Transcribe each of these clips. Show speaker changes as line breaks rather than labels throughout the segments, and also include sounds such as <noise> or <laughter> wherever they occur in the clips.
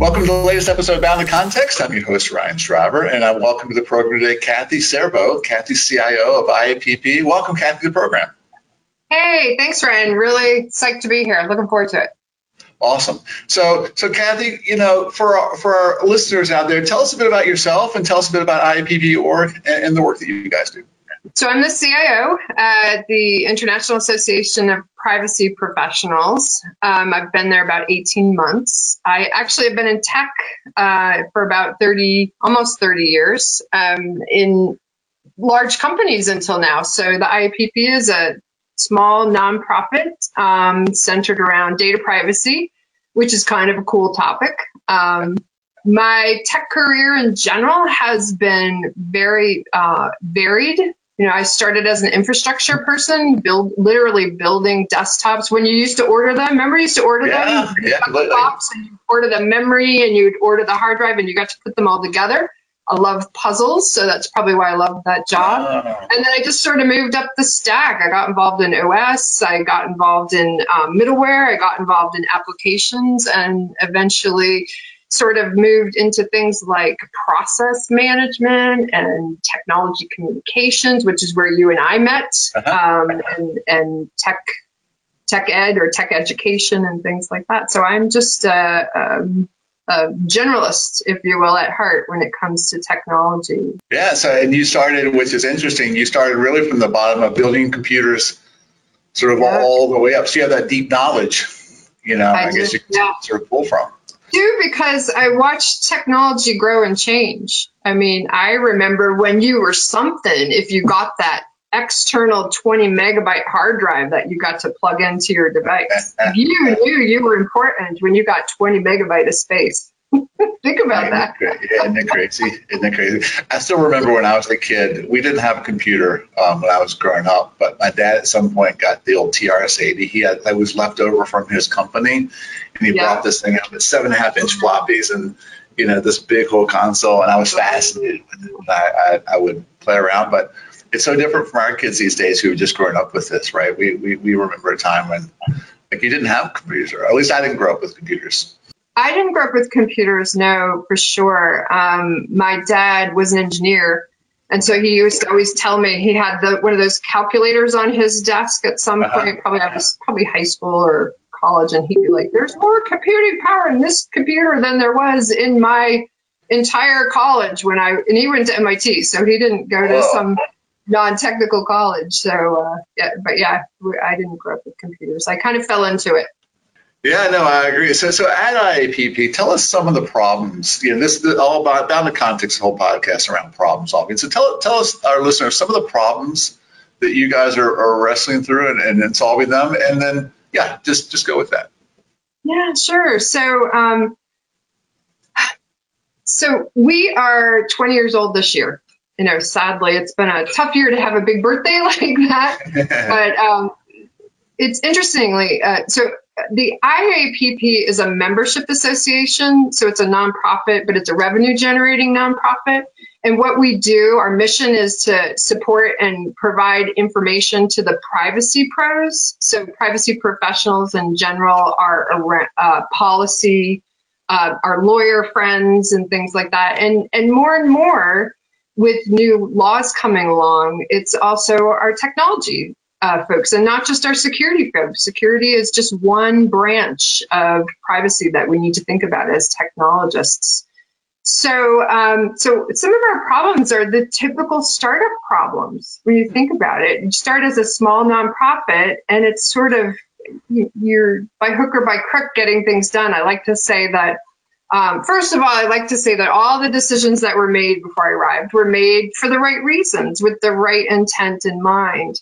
Welcome to the latest episode of Bound in Context. I'm your host, Ryan Shriver, and I welcome to the program today Kathy Serbo, Kathy CIO of IAPP. Welcome, Kathy, to the program.
Hey, thanks, Ryan. Really psyched to be here. Looking forward to it.
Awesome. So, so Kathy, you know, for our, for our listeners out there, tell us a bit about yourself and tell us a bit about IAPP org and, and the work that you guys do.
So I'm the CIO at the International Association of Privacy Professionals. Um, I've been there about 18 months. I actually have been in tech uh, for about 30, almost 30 years um, in large companies until now. So the IAPP is a small nonprofit um, centered around data privacy, which is kind of a cool topic. Um, my tech career in general has been very uh, varied you know, I started as an infrastructure person, build literally building desktops. When you used to order them, remember you used to order
yeah,
them?
Yeah,
box and you order the memory and you'd order the hard drive and you got to put them all together. I love puzzles, so that's probably why I love that job. Oh. And then I just sort of moved up the stack. I got involved in OS, I got involved in um, middleware, I got involved in applications, and eventually sort of moved into things like process management and technology communications, which is where you and I met, uh-huh. um, and, and tech tech ed or tech education and things like that. So I'm just a, a, a, generalist, if you will, at heart when it comes to technology.
Yeah. So and you started, which is interesting. You started really from the bottom of building computers, sort of yeah. all the way up. So you have that deep knowledge. You know, I, I guess you can yeah. sort of pull from
do because I watched technology grow and change. I mean, I remember when you were something, if you got that external 20 megabyte hard drive that you got to plug into your device. <laughs> you knew you were important when you got 20 megabyte of space. <laughs> Think about that.
Isn't that crazy? Isn't that crazy? I still remember when I was a kid, we didn't have a computer um, when I was growing up, but my dad at some point got the old TRS-80. He had that was left over from his company, and he yeah. brought this thing out with seven and a half inch floppies and you know this big whole console, and I was fascinated. I, I, I would play around, but it's so different from our kids these days who are just growing up with this, right? We, we, we remember a time when like you didn't have computers, or at least I didn't grow up with computers.
I didn't grow up with computers, no, for sure. Um, my dad was an engineer, and so he used to always tell me he had the one of those calculators on his desk at some uh-huh. point. Probably I was probably high school or college, and he'd be like, "There's more computing power in this computer than there was in my entire college when I." And he went to MIT, so he didn't go to Whoa. some non-technical college. So, uh, yeah, but yeah, I didn't grow up with computers. I kind of fell into it.
Yeah, no, I agree. So, so at IAPP, tell us some of the problems. You know, this is all about down the context of the whole podcast around problem solving. So, tell tell us, our listeners, some of the problems that you guys are, are wrestling through and, and, solving them, and then yeah, just just go with that.
Yeah, sure. So, um, so we are 20 years old this year. You know, sadly, it's been a tough year to have a big birthday <laughs> like that. <laughs> but um, it's interestingly, uh, so the IAPP is a membership association, so it's a nonprofit, but it's a revenue generating nonprofit. And what we do, our mission is to support and provide information to the privacy pros. So, privacy professionals in general, are uh, policy, uh, our lawyer friends, and things like that. And, and more and more, with new laws coming along, it's also our technology uh, folks and not just our security folks. Security is just one branch of privacy that we need to think about as technologists. So, um, so some of our problems are the typical startup problems when you think about it. You start as a small nonprofit, and it's sort of you're by hook or by crook getting things done. I like to say that. Um, first of all, I like to say that all the decisions that were made before I arrived were made for the right reasons, with the right intent in mind.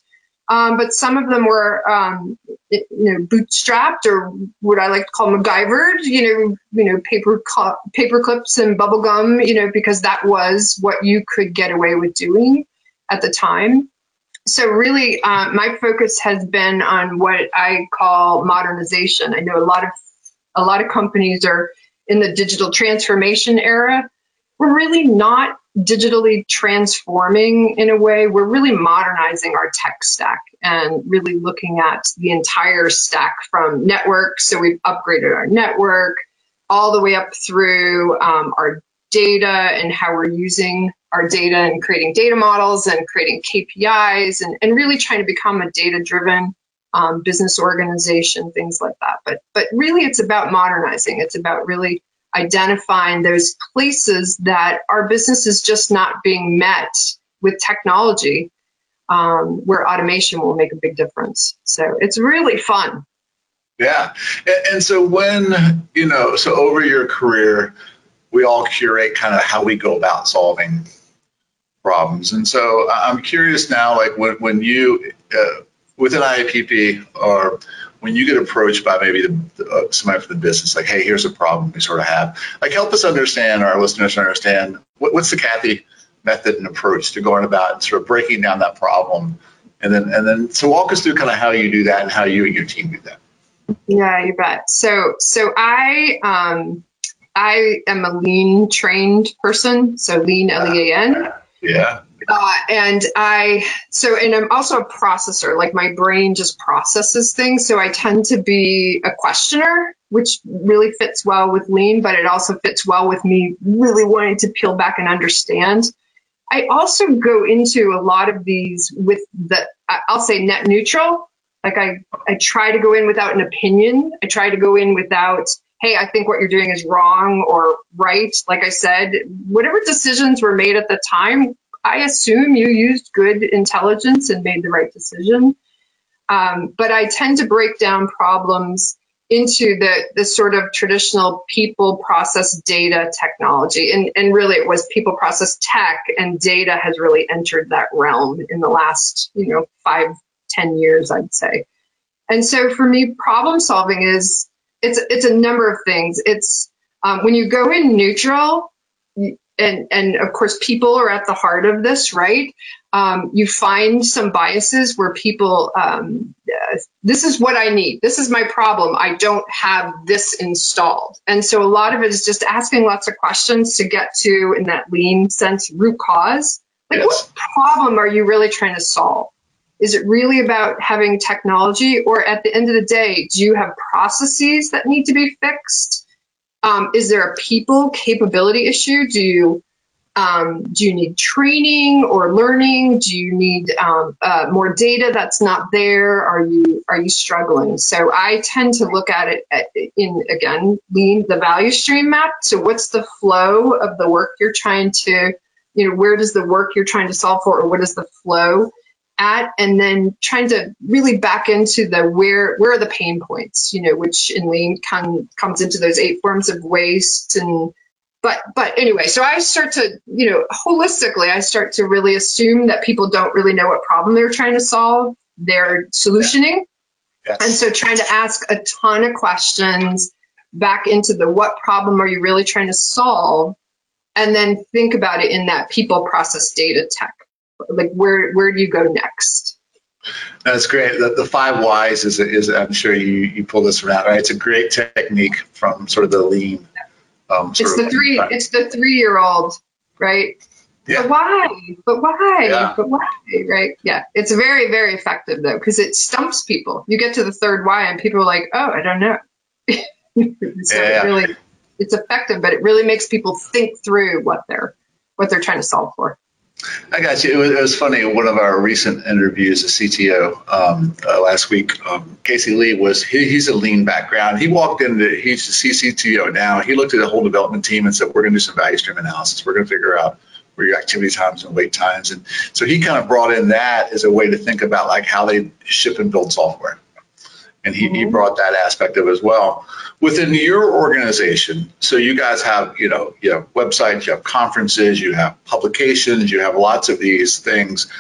Um, but some of them were, um, you know, bootstrapped or what I like to call MacGyvered, you know, you know, paper paper clips and bubble gum, you know, because that was what you could get away with doing at the time. So really, uh, my focus has been on what I call modernization. I know a lot of a lot of companies are in the digital transformation era. We're really not digitally transforming in a way. We're really modernizing our tech stack and really looking at the entire stack from network. So we've upgraded our network. all the way up through um, our data and how we're using our data and creating data models and creating KPIs and, and really trying to become a data driven um, business organization, things like that. But but really, it's about modernizing. It's about really identifying those places that our business is just not being met with technology, um, where automation will make a big difference. So it's really fun.
Yeah, and, so when you know, so over your career, we all curate kind of how we go about solving problems. And so I'm curious now, like when, when you, uh, within IAPP or when you get approached by maybe the, uh, somebody from the business, like, hey, here's a problem we sort of have, like help us understand, or our listeners understand, what, what's the Kathy method and approach to going about and sort of breaking down that problem? And then, and then, so walk us through kind of how you do that and how you and your team do that.
Yeah, you bet. So, so I, um, I am a lean trained person, so lean L E A N.
Yeah.
Uh, and I, so, and I'm also a processor, like my brain just processes things. So I tend to be a questioner, which really fits well with lean, but it also fits well with me really wanting to peel back and understand. I also go into a lot of these with the, I'll say net neutral. Like I, I try to go in without an opinion. I try to go in without, hey, I think what you're doing is wrong or right. Like I said, whatever decisions were made at the time, I assume you used good intelligence and made the right decision. Um, but I tend to break down problems into the, the sort of traditional people process data technology. And, and really it was people process tech and data has really entered that realm in the last, you know, five, ten years, I'd say. And so for me, problem solving is it's it's a number of things. It's um, when you go in neutral, and and of course people are at the heart of this, right? Um, you find some biases where people, um, this is what I need. This is my problem. I don't have this installed. And so a lot of it is just asking lots of questions to get to, in that lean sense, root cause. Like, yes. what problem are you really trying to solve? Is it really about having technology, or at the end of the day, do you have processes that need to be fixed? Um, is there a people capability issue? Do you um, do you need training or learning? Do you need um, uh, more data that's not there? Are you are you struggling? So I tend to look at it in again lean the value stream map. So what's the flow of the work you're trying to, you know, where does the work you're trying to solve for, or what is the flow? At and then trying to really back into the where where are the pain points you know which in lean come, comes into those eight forms of waste and but but anyway so i start to you know holistically i start to really assume that people don't really know what problem they're trying to solve. They're solutioning. Yes. and so trying to ask a ton of questions back into the what problem are you really trying to solve and then think about it in that people process data tech like where where do you go next?
That's great. The, the five whys is, is I'm sure you, you pull this from out, right? It's a great technique from sort of the lean.
Um, it's the three. It's the three year old, right? Yeah. But why? But why? Yeah. But why? Right? Yeah. It's very very effective though because it stumps people. You get to the third why and people are like, oh, I don't know. <laughs> so yeah. it really it's effective, but it really makes people think through what they're what they're trying to solve for.
I got you. It was, it was funny. One of our recent interviews, the CTO um, uh, last week, um, Casey Lee was he, he's a lean background. He walked into he's the CTO now. He looked at the whole development team and said, "We're going to do some value stream analysis. We're going to figure out where your activity times and wait times." And so he kind of brought in that as a way to think about like how they ship and build software and he, mm-hmm. he brought that aspect of it as well. Within your organization, so you guys have, you know, you have websites, you have conferences, you have publications, you have lots of these things.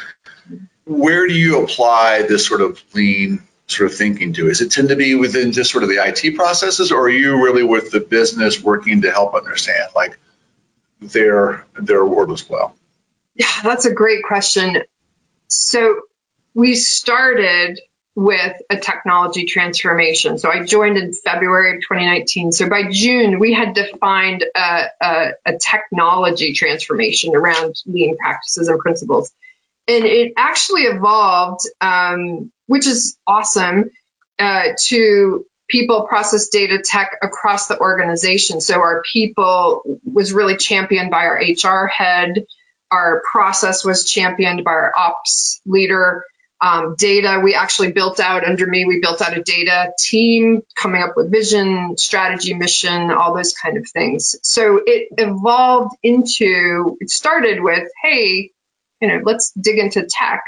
Where do you apply this sort of lean sort of thinking to? Is it tend to be within just sort of the IT processes, or are you really with the business working to help understand like their their world as well?
Yeah, that's a great question. So we started with a technology transformation. So I joined in February of 2019. So by June, we had defined a, a, a technology transformation around lean practices and principles. And it actually evolved, um, which is awesome, uh, to people, process, data, tech across the organization. So our people was really championed by our HR head. Our process was championed by our ops leader. Um, data, we actually built out under me, we built out a data team coming up with vision, strategy, mission, all those kind of things. So it evolved into, it started with, hey, you know, let's dig into tech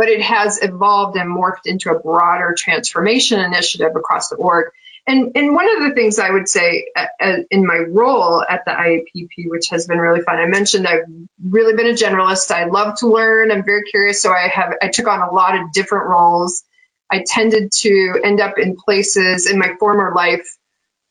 but it has evolved and morphed into a broader transformation initiative across the org. And, and one of the things I would say uh, uh in my role at the IAPP, which has been really fun, I mentioned I've really been a generalist. I love to learn. I'm very curious. So I have, I took on a lot of different roles. I tended to end up in places in my former life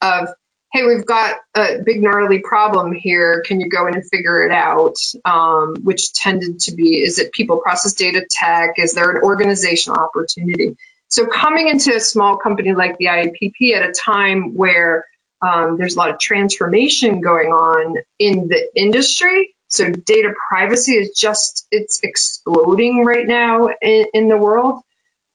of hey, we've got a big gnarly problem here. Can you go in and figure it out? Um, which tended to be, is it people process data tech? Is there an organizational opportunity? So coming into a small company like the IAPP at a time where um, there's a lot of transformation going on in the industry. So data privacy is just, it's exploding right now in, in the world.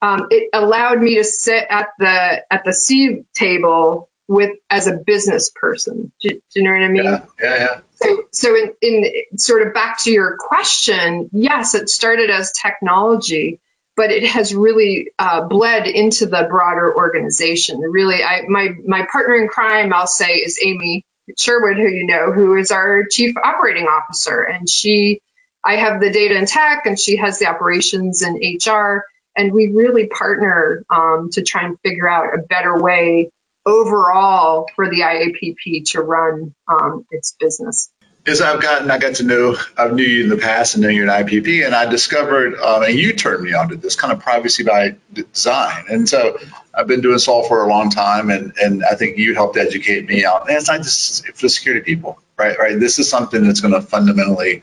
Um, it allowed me to sit at the at the C table with as a business person. Do, do, you know what I mean?
Yeah, yeah. yeah.
So, so in, in sort of back to your question, yes, it started as technology, but it has really uh, bled into the broader organization. Really, I, my my partner in crime, I'll say, is Amy Sherwood, who you know, who is our chief operating officer, and she, I have the data and tech, and she has the operations and HR, and we really partner um, to try and figure out a better way overall for the IAPP to run um, its business?
As I've gotten, I got to know, I've knew you in the past and know you're an IPP, and I discovered, um, and you turned me on to this kind of privacy by design. And so I've been doing software a long time, and, and I think you helped educate me out. And it's not just for security people, right? Right. This is something that's going to fundamentally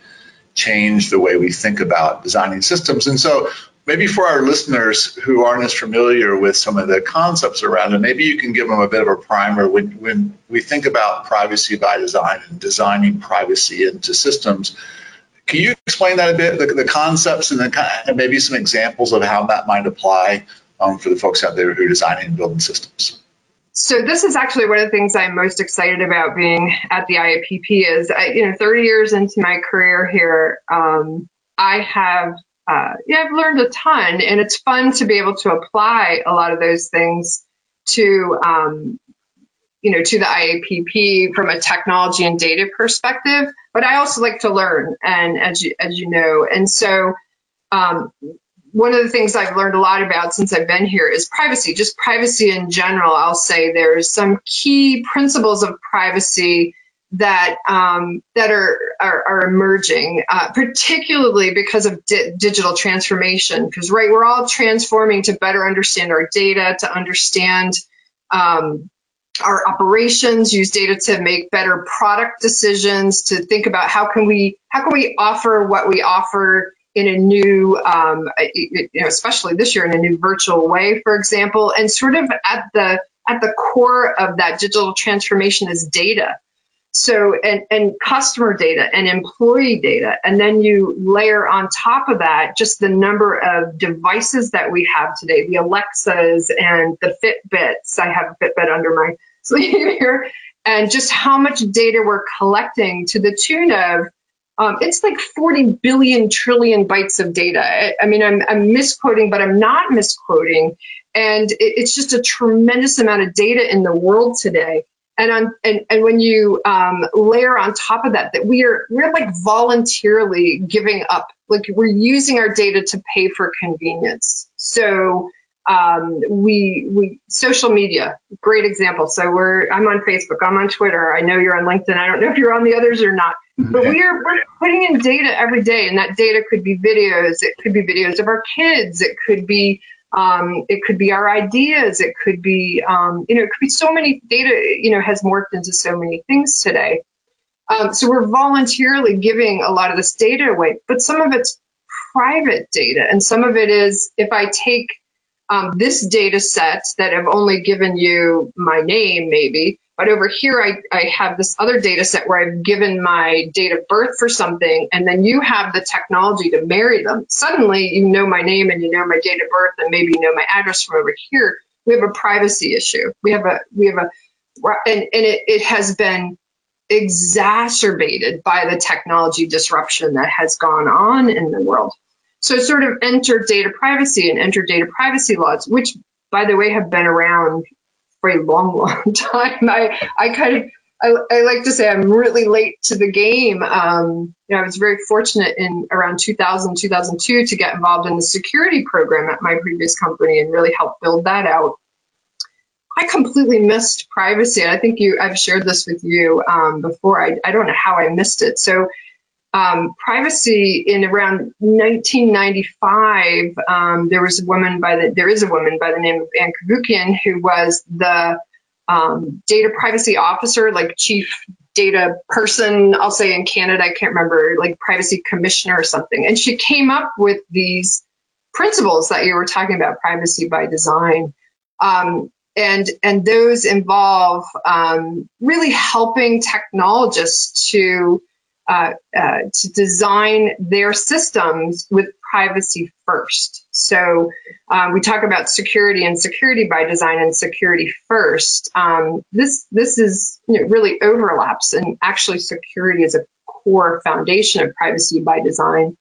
change the way we think about designing systems. And so maybe for our listeners who aren't as familiar with some of the concepts around it, maybe you can give them a bit of a primer when, when we think about privacy by design and designing privacy into systems. Can you explain that a bit, the, the concepts and, the, and maybe some examples of how that might apply um, for the folks out there who are designing and building systems?
So this is actually one of the things I'm most excited about being at the IAPP is, I, you know, 30 years into my career here, um, I have uh, yeah, I've learned a ton, and it's fun to be able to apply a lot of those things to, um, you know, to the IAPP from a technology and data perspective. But I also like to learn, and as you as you know, and so um, one of the things I've learned a lot about since I've been here is privacy, just privacy in general. I'll say there's some key principles of privacy that um, that are are, are emerging, uh, particularly because of di- digital transformation. Because right, we're all transforming to better understand our data, to understand um, our operations, use data to make better product decisions, to think about how can we how can we offer what we offer in a new, um, you know, especially this year in a new virtual way, for example, and sort of at the at the core of that digital transformation is data so, and, and customer data and employee data. And then you layer on top of that just the number of devices that we have today, the Alexas and the Fitbits. I have a Fitbit under my <laughs> sleeve here. And just how much data we're collecting to the tune of um, it's like 40 billion trillion bytes of data. I, I mean, I'm, I'm, misquoting, but I'm not misquoting. And it, it's just a tremendous amount of data in the world today and on and, and when you um, layer on top of that that we are we're like voluntarily giving up like we're using our data to pay for convenience. So um, we we social media great example. So we're i'm on facebook i'm on twitter i know you're on linkedin i don't know if you're on the others or not. But we are we're putting in data every day and that data could be videos it could be videos of our kids it could be um, it could be our ideas. It could be, um, you know, it could be so many data, you know, has morphed into so many things today. Um, so we're voluntarily giving a lot of this data away, but some of it's private data. And some of it is if I take um, this data set that have only given you my name, maybe, but over here, I, I have this other data set where I've given my date of birth for something, and then you have the technology to marry them. Suddenly, you know my name and you know my date of birth, and maybe you know my address from over here. we have a privacy issue. We have a we have a and, and it, it has been exacerbated by the technology disruption that has gone on in the world. So sort of enter data privacy and enter data privacy laws, which by the way have been around for a long, <laughs> long time. I, I kind of I, I, like to say I'm really late to the game. Um, you know, I was very fortunate in around 2000, 2002 to get involved in the security program at my previous company and really help build that out. I completely missed privacy. I think you, I've shared this with you um, before. I, I don't know how I missed it. So, um, privacy in around 1995, um, there was a woman by the, there is a woman by the name of Ann Cavoukian who was the um, data privacy officer, like chief data person, I'll say in Canada, I can't remember, like privacy commissioner or something. And she came up with these principles that you were talking about, privacy by design. Um, and, and those involve um, really helping technologists to uh, uh, to design their systems with privacy first. So um, we talk about security and security by design and security first. Um, this this is you know, really overlaps, and actually security is a core foundation of privacy by design.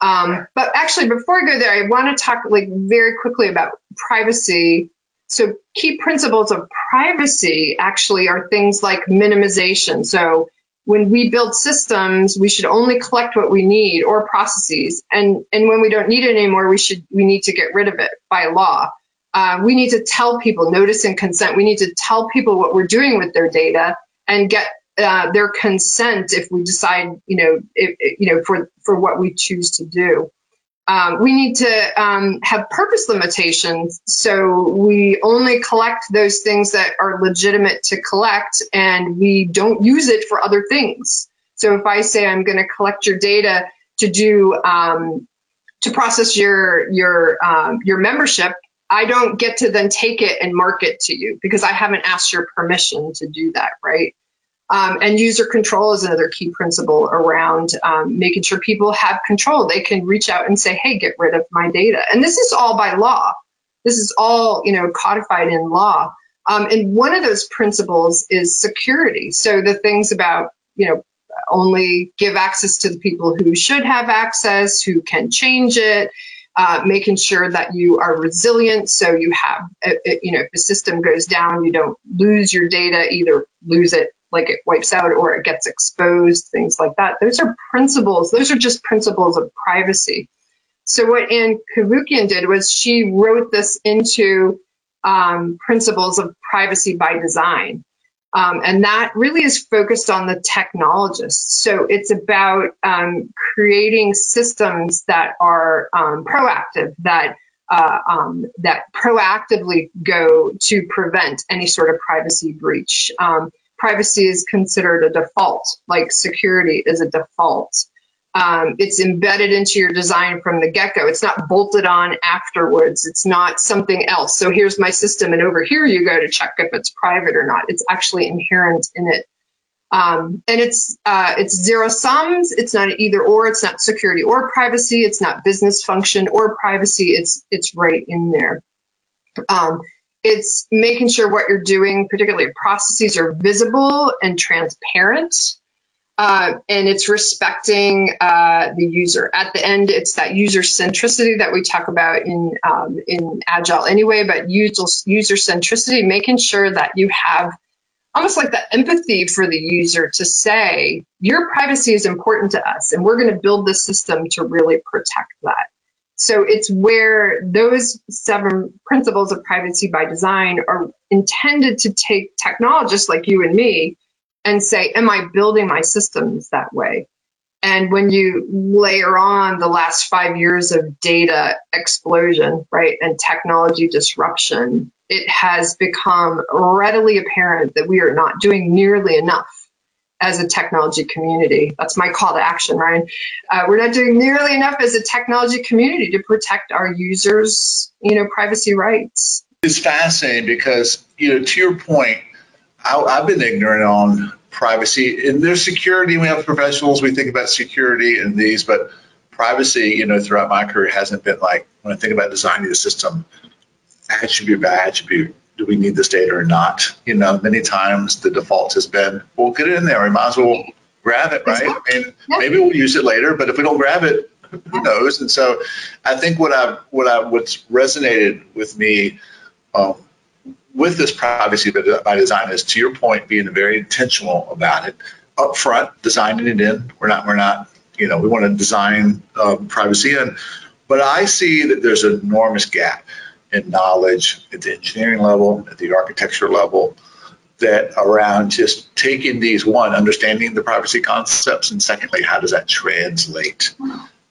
Um, but actually, before I go there, I want to talk like very quickly about privacy. So key principles of privacy actually are things like minimization. So when we build systems, we should only collect what we need or processes. And, and when we don't need it anymore, we should, we need to get rid of it by law. Uh, we need to tell people notice and consent. We need to tell people what we're doing with their data and get uh, their consent if we decide, you know, if, you know, for, for what we choose to do. Um, we need to um, have purpose limitations so we only collect those things that are legitimate to collect and we don't use it for other things. So if I say I'm going to collect your data to do um, to process your your um, your membership, I don't get to then take it and market to you because I haven't asked your permission to do that, right? Um, and user control is another key principle around um, making sure people have control. They can reach out and say, "Hey, get rid of my data." And this is all by law. This is all you know codified in law. Um, and one of those principles is security. So the things about you know only give access to the people who should have access, who can change it. Uh, making sure that you are resilient so you have, uh, uh, you know, if the system goes down, you don't lose your data, either lose it like it wipes out or it gets exposed, things like that. Those are principles. Those are just principles of privacy. So what Ann Cavoukian did was she wrote this into um, principles of privacy by design. Um, and that really is focused on the technologists. So it's about um, creating systems that are um, proactive, that uh, um, that proactively go to prevent any sort of privacy breach. Um, privacy is considered a default, like security is a default. Um, it's embedded into your design from the get go. It's not bolted on afterwards. It's not something else. So here's my system, and over here you go to check if it's private or not. It's actually inherent in it. Um, and it's uh, it's zero sums. It's not either or. It's not security or privacy. It's not business function or privacy. It's it's right in there. Um, it's making sure what you're doing, particularly processes, are visible and transparent. Uh, and it's respecting uh, the user. At the end, it's that user centricity that we talk about in um, in Agile anyway. But user user centricity, making sure that you have almost like the empathy for the user to say your privacy is important to us, and we're going to build this system to really protect that. So it's where those seven principles of privacy by design are intended to take technologists like you and me and say, am I building my systems that way? And when you layer on the last five years of data explosion, right, and technology disruption, it has become readily apparent that we are not doing nearly enough as a technology community. That's my call to action, Ryan. Uh, we're not doing nearly enough as a technology community to protect our users, you know, privacy rights.
It's fascinating because, you know, to your point, I, I've been ignorant on privacy. and there's security, we have professionals, we think about security and these, but privacy, you know, throughout my career hasn't been like, when I think about designing a system, attribute by attribute. Do we need this data or not? You know, many times the default has been, we'll get it in there. We might as well grab it, right? I mean, maybe we'll use it later, but if we don't grab it, who knows? And so, I think what I what I what's resonated with me um, with this privacy by design is, to your point, being very intentional about it up front, designing it in. We're not we're not you know we want to design um, privacy in, but I see that there's an enormous gap in knowledge at the engineering level, at the architecture level, that around just taking these one, understanding the privacy concepts, and secondly, how does that translate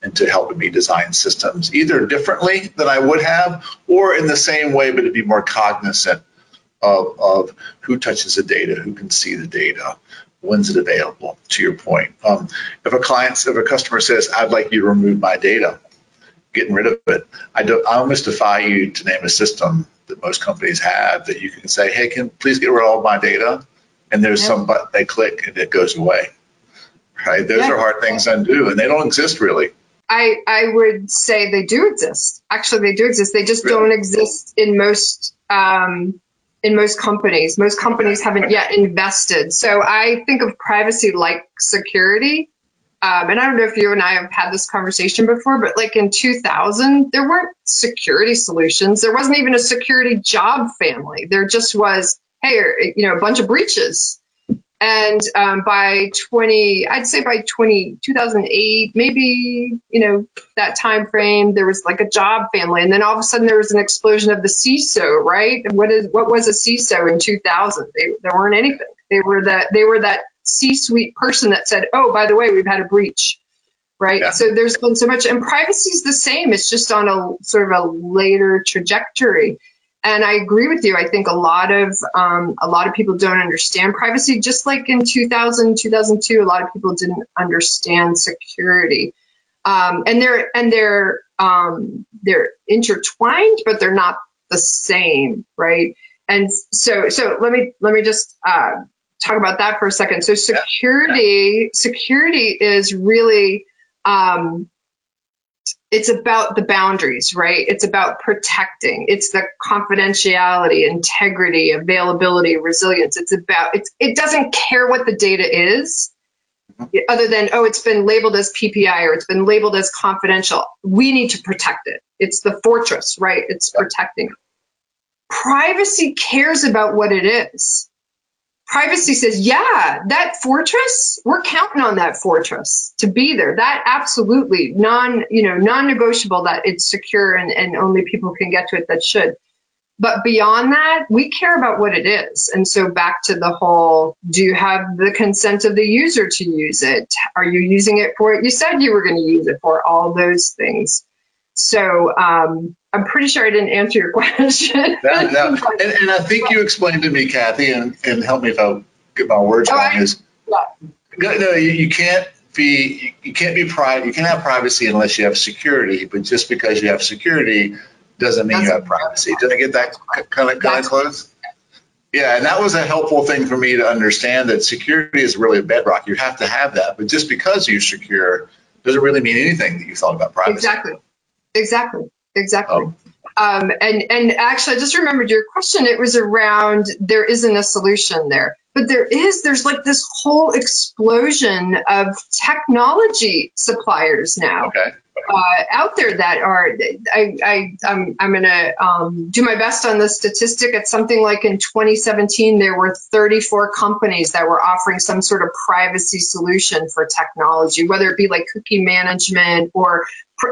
into helping me design systems either differently than I would have, or in the same way, but to be more cognizant of, of who touches the data, who can see the data, when's it available. To your point, um, if a client, if a customer says, "I'd like you to remove my data," getting rid of it. I, do, I almost defy you to name a system that most companies have that you can say, hey, can please get rid of all my data? And there's yeah. some button they click and it goes away. Right? Those yeah. are hard things to undo and they don't exist really.
I, I would say they do exist. Actually, they do exist. They just really? don't exist in most um, in most companies. Most companies haven't yet invested. So I think of privacy like security. Um, and I don't know if you and I have had this conversation before, but like in 2000, there weren't security solutions. There wasn't even a security job family. There just was, hey, you know, a bunch of breaches. And um, by 20, I'd say by 20, 2008, maybe, you know, that time frame, there was like a job family. And then all of a sudden there was an explosion of the CISO, right? And what is what was a CISO in 2000? They, there weren't anything. They were that they were that C-suite person that said, "Oh, by the way, we've had a breach." Right. Yeah. So there's been so much, and privacy is the same. It's just on a sort of a later trajectory. And I agree with you. I think a lot of um, a lot of people don't understand privacy. Just like in 2000, 2002, a lot of people didn't understand security. Um, and they're and they're um, they're intertwined, but they're not the same, right? And so so let me let me just uh, talk about that for a second. So security, yeah. security is really, um, it's about the boundaries, right? It's about protecting. It's the confidentiality, integrity, availability, resilience. It's about it's it doesn't care what the data is, mm-hmm. other than oh, it's been labeled as PPI or it's been labeled as confidential. We need to protect it. It's the fortress, right? It's protecting. Privacy cares about what it is privacy says, yeah, that fortress, we're counting on that fortress to be there. That absolutely non, you know, non-negotiable that it's secure and, and only people can get to it that should. But beyond that, we care about what it is. And so back to the whole, do you have the consent of the user to use it? Are you using it for what you said you were going to use it for? All those things. So um, I'm pretty sure I didn't answer your <laughs> question.
no, no. And, and, I think you explained to me, Kathy, and, and help me if I get my words wrong. I, is yeah. no, you, you can't be you can't be private. You can have privacy unless you have security. But just because you have security doesn't mean That's you have privacy. Did I get that kind of kind of close? Yeah, and that was a helpful thing for me to understand that security is really a bedrock. You have to have that, but just because you're secure doesn't really mean anything that you thought about privacy.
Exactly. Exactly. Exactly. Oh. Um, and and actually, I just remembered your question. It was around there isn't a solution there, but there is. There's like this whole explosion of technology suppliers now.
Okay
uh, out there that are I, I I'm, I'm gonna um, do my best on the statistic. It's something like in 2017 there were 34 companies that were offering some sort of privacy solution for technology, whether it be like cookie management or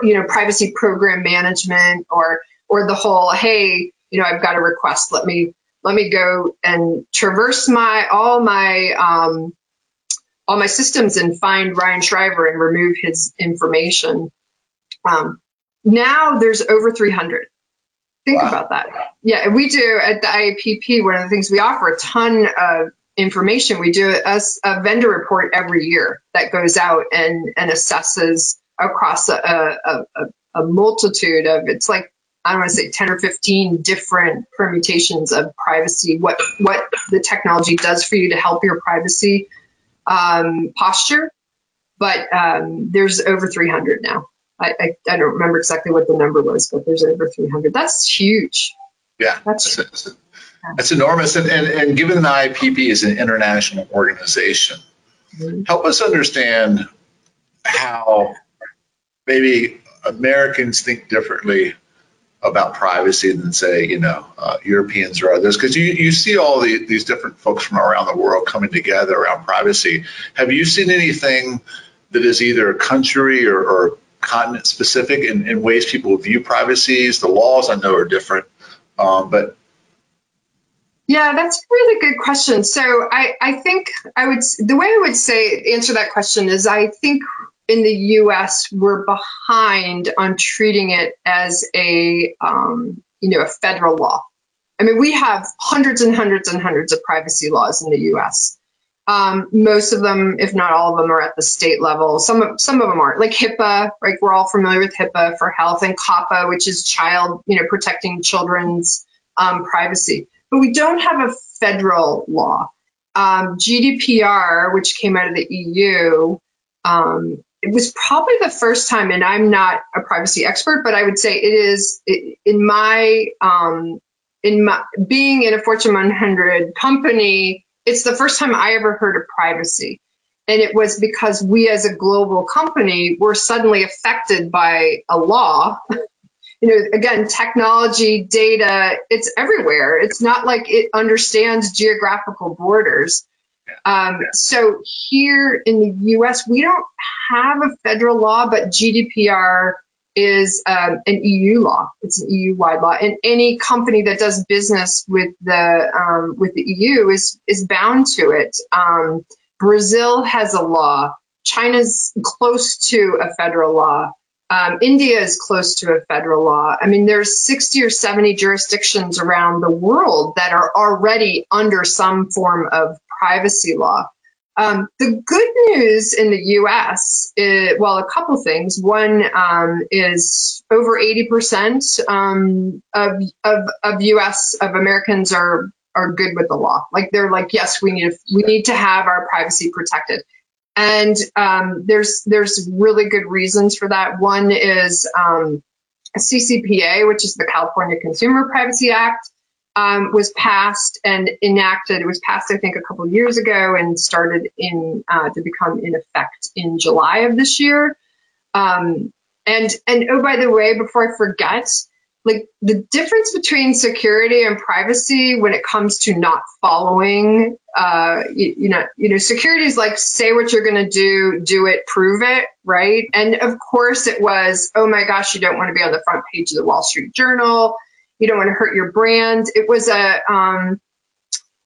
you know privacy program management or or the whole hey you know I've got a request let me let me go and traverse my all my um, all my systems and find Ryan Shriver and remove his information. Um, now there's over 300. Think wow. about that. Yeah, we do at the IAPP. One of the things we offer a ton of information. We do a, a vendor report every year that goes out and, and assesses across a, a, a, multitude of it's like I don't want to say 10 or 15 different permutations of privacy, what, what the technology does for you to help your privacy um, posture. But um, there's over 300 now. I, I, I, don't remember exactly what the number was, but there's over 300. That's huge.
Yeah, that's, that's, that's enormous. And, and, and given the IPP is an international organization, mm-hmm. help us understand how maybe Americans think differently about privacy than say, you know, uh, Europeans or others? Because you, you see all the, these different folks from around the world coming together around privacy. Have you seen anything that is either country or, or continent specific in, ways people view privacies? The laws I know are different, um, but
yeah, that's a really good question. So I, I think I would the way I would say answer that question is I think in the U.S. we're behind on treating it as a um, you know a federal law. I mean, we have hundreds and hundreds and hundreds of privacy laws in the U.S. Um, most of them, if not all of them, are at the state level. Some of, some of them aren't. Like HIPAA, right? We're all familiar with HIPAA for health, and COPPA, which is child, you know, protecting children's um, privacy. But we don't have a federal law. Um, GDPR, which came out of the EU, um, it was probably the first time, and I'm not a privacy expert, but I would say it is in my um, in my being in a Fortune 100 company. It's the first time I ever heard of privacy, and it was because we, as a global company, were suddenly affected by a law. <laughs> you know, again, technology, data, it's everywhere. It's not like it understands geographical borders. Um, so here in the U.S., we don't have a federal law, but GDPR is um, an EU law. It's an EU-wide law, and any company that does business with the um, with the EU is is bound to it. Um, Brazil has a law. China's close to a federal law. Um, India is close to a federal law. I mean, there's 60 or 70 jurisdictions around the world that are already under some form of privacy law. Um, the good news in the U.S. Is, well, a couple things. One um, is over 80% um, of, of of U.S. of Americans are are good with the law. Like they're like, yes, we need we need to have our privacy protected. And um, there's there's really good reasons for that. One is um, CCPA, which is the California Consumer Privacy Act um, was passed and enacted. It was passed, I think, a couple years ago and started in uh, to become in effect in July of this year. Um, and and oh, by the way, before I forget, like the difference between security and privacy when it comes to not following, uh, you, you know, you know, security is like say what you're going to do, do it, prove it, right? And of course, it was, oh my gosh, you don't want to be on the front page of the Wall Street Journal you don't want to hurt your brand. It was a, um,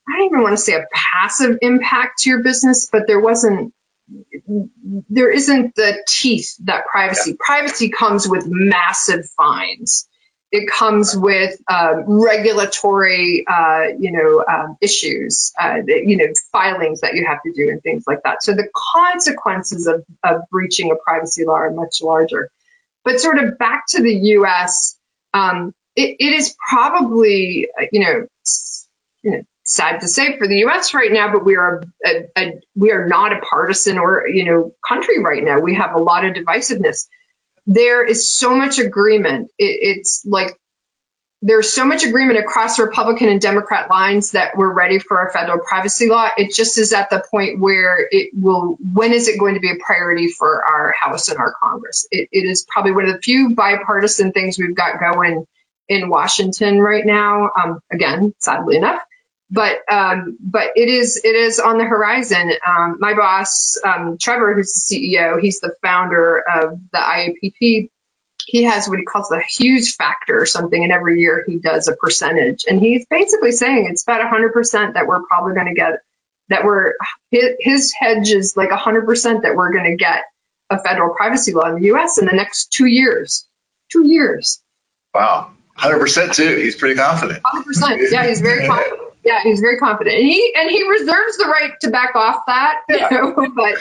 I don't even want to say a passive impact to your business, but there wasn't, there isn't the teeth that privacy. Yeah. Privacy comes with massive fines. It comes with uh, regulatory, uh, you know, um, issues, uh, you know, filings that you have to do and things like that. So the consequences of, of breaching a privacy law are much larger. But sort of back to the U.S. Um, it, it is probably, uh, you know, you know, sad to say for the U.S. right now, but we are a, a, we are not a partisan or you know country right now. We have a lot of divisiveness. There is so much agreement. It, it's like there's so much agreement across Republican and Democrat lines that we're ready for a federal privacy law. It just is at the point where it will. When is it going to be a priority for our House and our Congress? it, it is probably one of the few bipartisan things we've got going in Washington right now. Um, again, sadly enough, but um, but it is it is on the horizon. Um, my boss, um, Trevor, who's the CEO, he's the founder of the IAPP. He has what he calls the Hughes factor or something, and every year he does a percentage, and he's basically saying it's about 100% that we're probably going to get that we're his hedge is like 100% that we're going to get a federal privacy law in the U.S. in the next two years. Two years.
Wow. Hundred percent too. He's pretty confident.
Hundred percent. Yeah, he's very confident. Yeah, he's very confident, and he and he reserves the right to back off that. You know, <laughs> but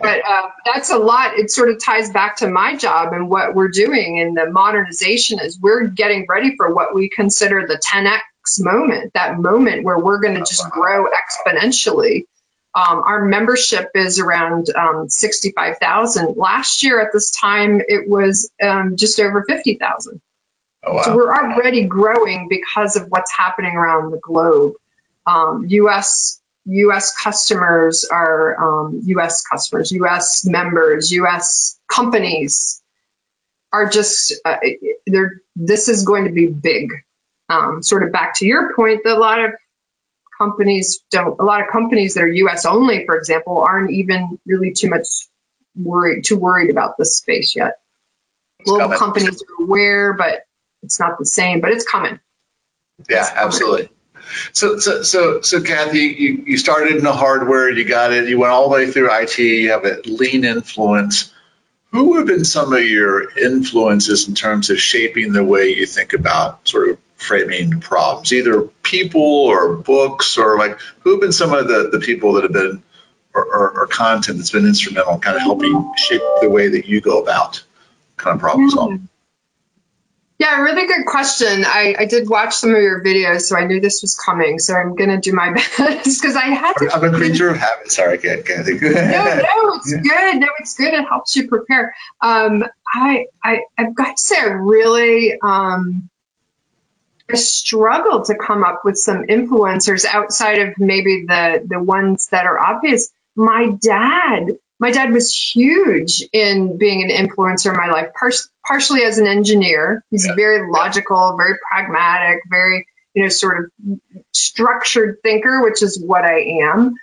but uh, that's a lot. It sort of ties back to my job and what we're doing, and the modernization is we're getting ready for what we consider the 10x moment. That moment where we're going to just grow exponentially. Um, our membership is around um, 65,000. Last year at this time, it was um, just over 50,000. Oh, wow. So we're already growing because of what's happening around the globe. Um, U.S. U.S. customers are um, U.S. customers, U.S. members, U.S. companies are just uh, they're. This is going to be big. Um, sort of back to your point, that a lot of companies don't. A lot of companies that are U.S. only, for example, aren't even really too much worried too worried about this space yet. Global companies are aware, but it's not the same. But it's coming.
Yeah, absolutely. So, so, so, so, Kathy, you, you started in the hardware, you got it, you went all the way through IT, you have a lean influence. Who have been some of your influences in terms of shaping the way you think about sort of framing problems, either people or books, or like who have been some of the, the people that have been, or, or, or content that's been instrumental in kind of helping shape the way that you go about kind of problem solving? Hmm.
Yeah, really good question. I, I did watch some of your videos, so I knew this was coming. So I'm going to do my <laughs> best because I had to.
I'm a creature of habit. Sorry, Kathy.
no, no, it's good. No, it's good. It helps you prepare. Um, I, I, I've got to say, I really, um, I struggled to come up with some influencers outside of maybe the the ones that are obvious. My dad my dad was huge in being an influencer in my life, par- partially as an engineer. He's yeah. very logical, very pragmatic, very, you know, sort of structured thinker, which is what I am.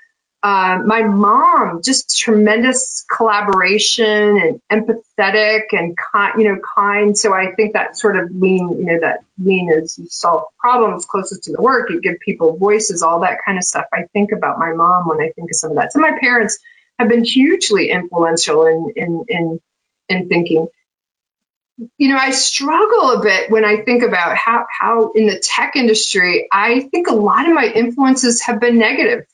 Uh, my mom, just tremendous collaboration and empathetic and kind, you know, kind. So I think that sort of lean, you know, that lean is you solve problems closest to the work, you give people voices, all that kind of stuff. I think about my mom when I think of some of that. So my parents, have been hugely influential in, in, in, in thinking. You know, I struggle a bit when I think about how, how in the tech industry, I think a lot of my influences have been negative.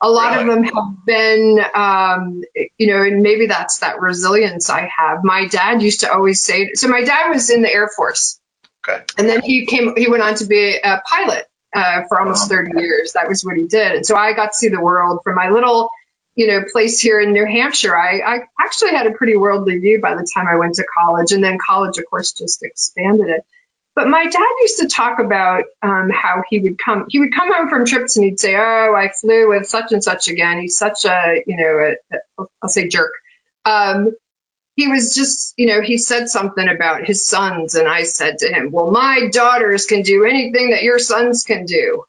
A lot really? of them have been, um, you know, and maybe that's that resilience I have. My dad used to always say, so my dad was in the Air Force.
Okay.
And then he came, he went on to be a pilot uh, for almost 30 years. That was what he did. And so I got to see the world from my little you know, place here in New Hampshire. I, I actually had a pretty worldly view by the time I went to college, and then college, of course, just expanded it. But my dad used to talk about um, how he would come. He would come home from trips and he'd say, "Oh, I flew with such and such again." He's such a, you know, a, a, I'll say jerk. Um, he was just, you know, he said something about his sons, and I said to him, "Well, my daughters can do anything that your sons can do."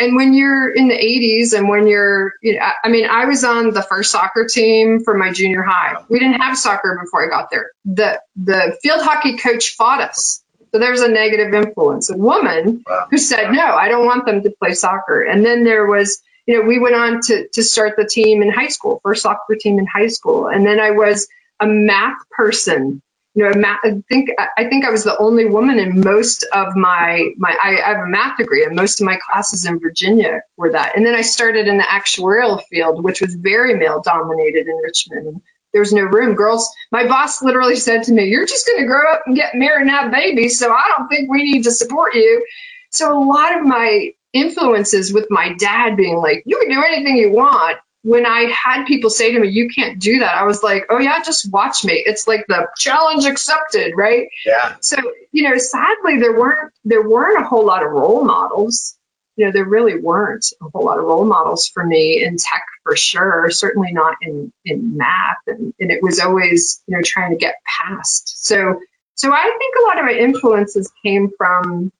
And when you're in the 80s and when you're you know, i mean i was on the first soccer team for my junior high. We didn't have soccer before i got there. The the field hockey coach fought us. So there's a negative influence. A woman wow. who said no i don't want them to play soccer. And then there was you know we went on to to start the team in high school first soccer team in high school. And then i was a math person you know, I think I think I was the only woman in most of my my I, I have a math degree, and most of my classes in Virginia were that. And then I started in the actuarial field, which was very male dominated in Richmond. There was no room. Girls, my boss literally said to me, "You're just going to grow up and get married and have babies, so I don't think we need to support you." So a lot of my influences with my dad being like, "You can do anything you want," when I had people say to me, you can't do that, I was like, oh, yeah, just watch me. It's like the challenge accepted, right?
Yeah.
So, you know, sadly, there weren't, there weren't a whole lot of role models. You know, there really weren't a whole lot of role models for me in tech for sure, certainly not in, in math. And, and it was always, you know, trying to get past. So, so I think a lot of my influences came from,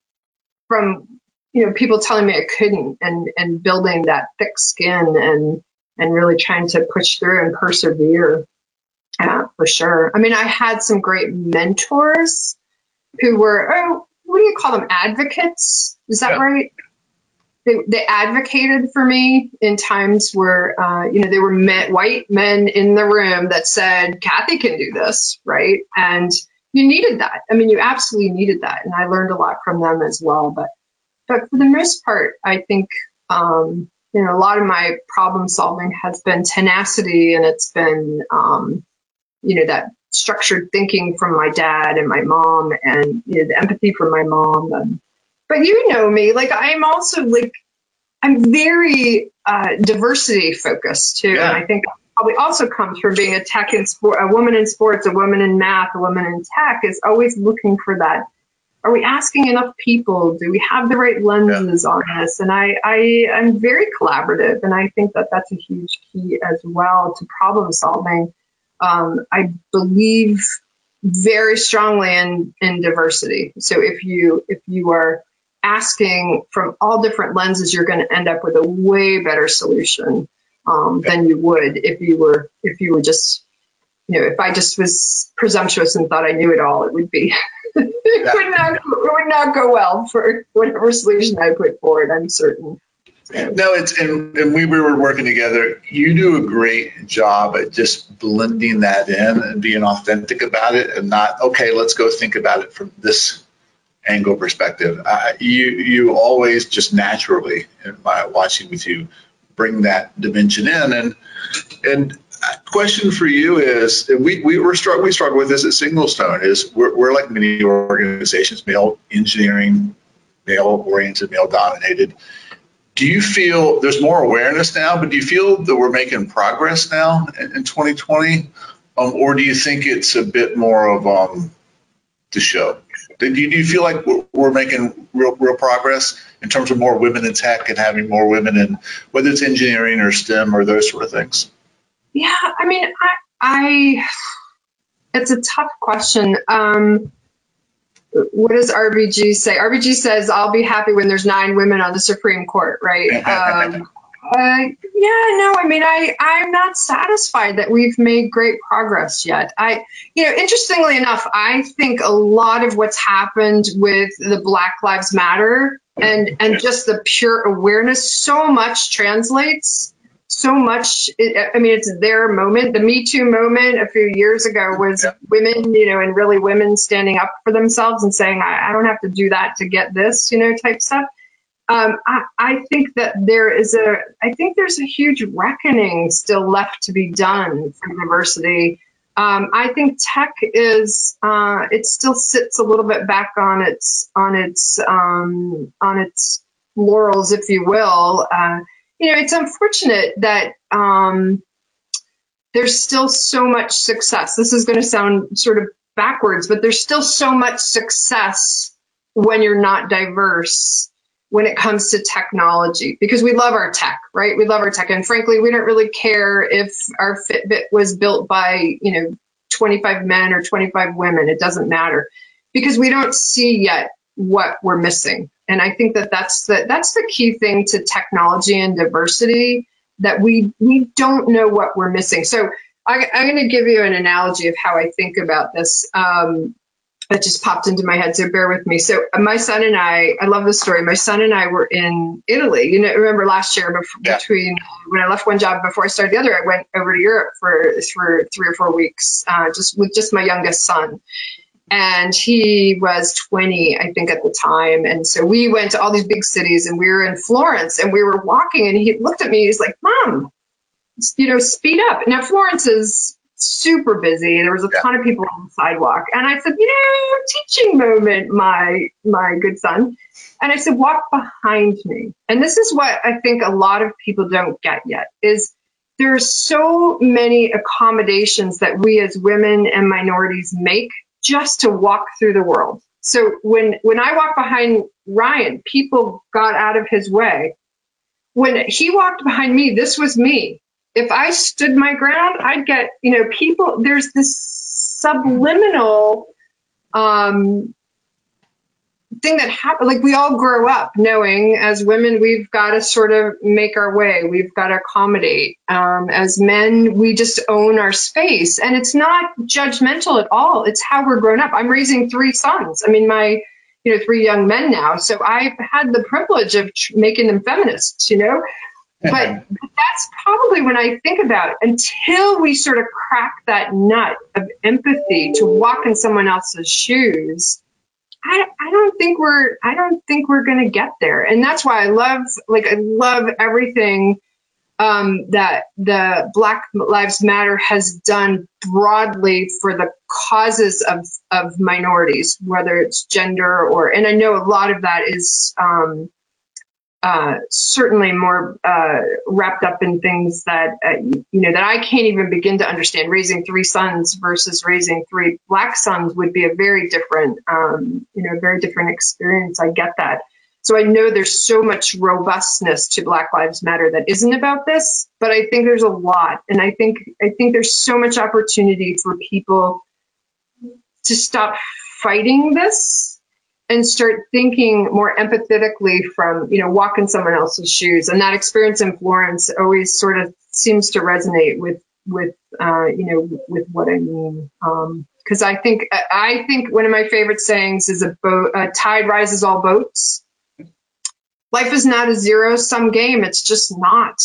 from, you know, people telling me I couldn't and, and building that thick skin and, and really trying to push through and persevere uh, for sure. I mean, I had some great mentors who were, oh, what do you call them? Advocates? Is that yeah. right? They, they advocated for me in times where, uh, you know, they were met, white men in the room that said, Kathy can do this, right? And you needed that. I mean, you absolutely needed that. And I learned a lot from them as well. But, but for the most part, I think, um, you know, a lot of my problem solving has been tenacity and it's been, um, you know, that structured thinking from my dad and my mom and, you know, the empathy from my mom. And, but you know me, like I'm also like, I'm very uh, diversity focused too. Yeah. And I think probably also comes from being a tech in sport, a woman in sports, a woman in math, a woman in tech is always looking for that are we asking enough people? Do we have the right lenses yeah. on this? And I, I I'm very collaborative, and I think that that's a huge key as well to problem solving. Um, I believe very strongly in in diversity. So if you if you are asking from all different lenses, you're going to end up with a way better solution um, than you would if you were if you were just you know if I just was presumptuous and thought I knew it all. It would be <laughs> it yeah. would not it would not go well for whatever solution I put forward. I'm certain.
No, it's and, and we were working together. You do a great job at just blending that in and being authentic about it, and not okay. Let's go think about it from this angle perspective. Uh, you you always just naturally, by watching with you, bring that dimension in. And and question for you is we we were struggle we struggle with this at Singlestone is we're, we're like many organizations, male engineering, male oriented, male dominated do you feel there's more awareness now, but do you feel that we're making progress now in, in 2020? Um, or do you think it's a bit more of um, the show? Do you, do you feel like we're, we're, making real, real progress in terms of more women in tech and having more women in whether it's engineering or STEM or those sort of things?
Yeah, I mean, I, I it's a tough question. Um, what does RBG say? RBG says, I'll be happy when there's nine women on the Supreme Court, right? <laughs> um, uh, yeah, no, I mean, I, I'm not satisfied that we've made great progress yet. I, you know, interestingly enough, I think a lot of what's happened with the Black Lives Matter and, and just the pure awareness so much translates so much. I mean, it's their moment. The Me Too moment a few years ago was yeah. women, you know, and really women standing up for themselves and saying, I, I, don't have to do that to get this, you know, type stuff. Um, I, I, think that there is a, I think there's a huge reckoning still left to be done for diversity. Um, I think tech is, uh, it still sits a little bit back on its, on its, um, on its laurels, if you will. Uh, you know, it's unfortunate that um, there's still so much success. This is going to sound sort of backwards, but there's still so much success when you're not diverse when it comes to technology because we love our tech, right? We love our tech. And frankly, we don't really care if our Fitbit was built by, you know, 25 men or 25 women. It doesn't matter because we don't see yet what we're missing. And I think that that's the that's the key thing to technology and diversity that we we don't know what we're missing. So I, am going to give you an analogy of how I think about this. Um, that just popped into my head, so bear with me. So my son and I, I love this story. My son and I were in Italy. You know, remember last year before, yeah. between when I left one job before I started the other, I went over to Europe for for three or four weeks, uh, just with just my youngest son and he was 20 i think at the time. And so we went to all these big cities and we were in florence and we were walking and he looked at me he's like mom you know speed up. Now florence is super busy there was a ton of people on the sidewalk. And i said you know teaching moment my my good son. And i said walk behind me. And this is what i think a lot of people don't get yet is there's so many accommodations that we as women and minorities make just to walk through the world. So when when I walked behind Ryan, people got out of his way. When he walked behind me, this was me. If I stood my ground, I'd get, you know, people there's this subliminal um thing that happen like we all grow up knowing as women we've got to sort of make our way we've got to accommodate. Um, as men we just own our space. And it's not judgmental at all. It's how we're grown up. I'm raising three sons. I mean my you know three young men now. So i've had the privilege of tr- making them feminists you know? <laughs> But that's probably when I think about it, until we sort of crack that nut of empathy to walk in someone else's shoes, I, I don't think we're I don't think we're gonna get there, and that's why I love like I love everything um, that the Black Lives Matter has done broadly for the causes of of minorities, whether it's gender or and I know a lot of that is um, uh, certainly more uh, wrapped up in things that uh, you know that I can't even begin to understand. Raising three sons versus raising three black sons would be a very different, um, you know, very different experience. I get that. So I know there's so much robustness to Black Lives Matter that isn't about this, but I think there's a lot, and I think I think there's so much opportunity for people to stop fighting this and start thinking more empathetically from, you know, walk in someone else's shoes. And that experience in Florence always sort of seems to resonate with, with, uh, you know, with what I mean. Um, cause I think, I think one of my favorite sayings is a boat, a tide rises all boats. Life is not a zero sum game. It's just not.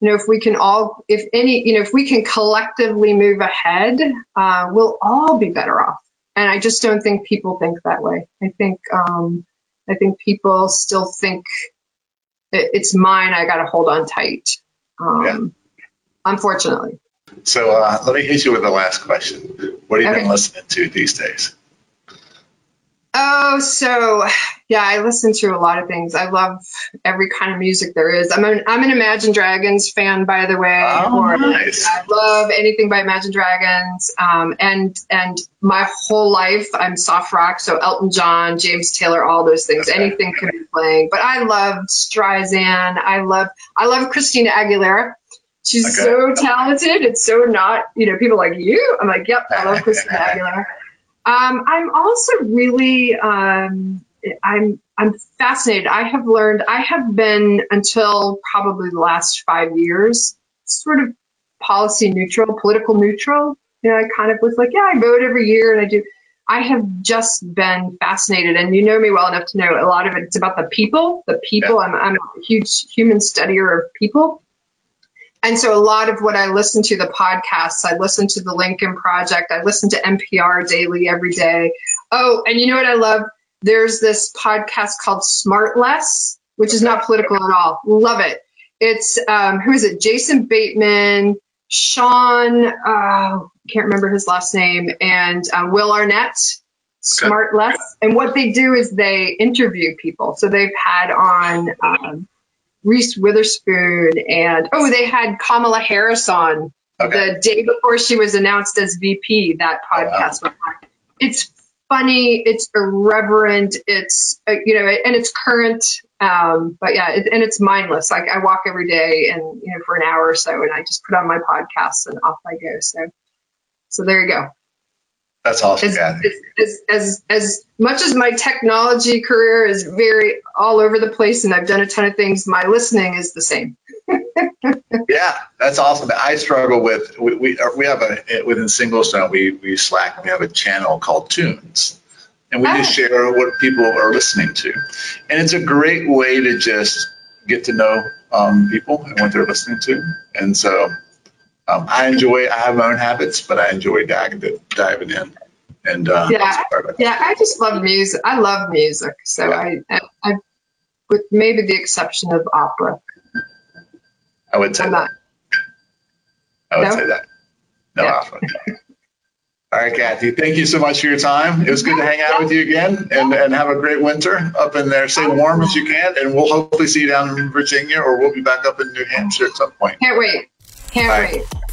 You know, if we can all, if any, you know, if we can collectively move ahead, uh, we'll all be better off and I just don't think people think that way. I think um, I think people still think it's mine. I got to hold on tight. Um, yeah. Unfortunately.
So uh, let me hit you with the last question. What have you okay. been listening to these days?
Oh, so yeah, I listen to a lot of things. I love every kind of music there is. I'm an I'm an Imagine Dragons fan, by the way.
Oh, or, nice.
I love anything by Imagine Dragons. Um, and and my whole life I'm soft rock, so Elton John, James Taylor, all those things. Okay. Anything can be playing. But I love Streisand. I love I love Christina Aguilera. She's okay. so talented. It's so not, you know, people like you. I'm like, yep, I love Christina <laughs> Aguilera. Um, I'm also really um, I'm I'm fascinated. I have learned I have been until probably the last five years sort of policy neutral, political neutral. You know, I kind of was like, yeah, I vote every year and I do. I have just been fascinated, and you know me well enough to know a lot of it, it's about the people. The people. Yeah. I'm, I'm a huge human studier of people. And so a lot of what I listen to, the podcasts, I listen to the Lincoln Project, I listen to NPR daily every day. Oh, and you know what I love? There's this podcast called Smart Less, which is not political at all. Love it. It's um, who is it? Jason Bateman, Sean, uh, can't remember his last name, and uh, Will Arnett. Smart Less, and what they do is they interview people. So they've had on um, Reese Witherspoon, and oh, they had Kamala Harris on okay. the day before she was announced as VP. That podcast oh, wow. It's funny, it's irreverent, it's uh, you know, and it's current. Um, but yeah, it, and it's mindless. Like I walk every day, and you know, for an hour or so, and I just put on my podcast, and off I go. So, so there you go.
That's awesome. As,
as, as, as, much as my technology career is very all over the place and I've done a ton of things, my listening is the same. <laughs>
yeah, that's awesome. I struggle with, we, we, we have a, within Singlestone, we, we Slack, we have a channel called Tunes. And we just ah. share what people are listening to. And it's a great way to just get to know um, people and what they're listening to. And so um, I enjoy. I have my own habits, but I enjoy diving, diving in. And uh,
yeah, yeah, I just love music. I love music, so yeah. I, I, with maybe the exception of opera.
I would say I'm that. Not. I would no? say that. No yeah. opera. All right, Kathy, thank you so much for your time. It was good to hang out with you again and, and have a great winter up in there. Stay warm as you can, and we'll hopefully see you down in Virginia or we'll be back up in New Hampshire at some point.
Can't wait. Wait.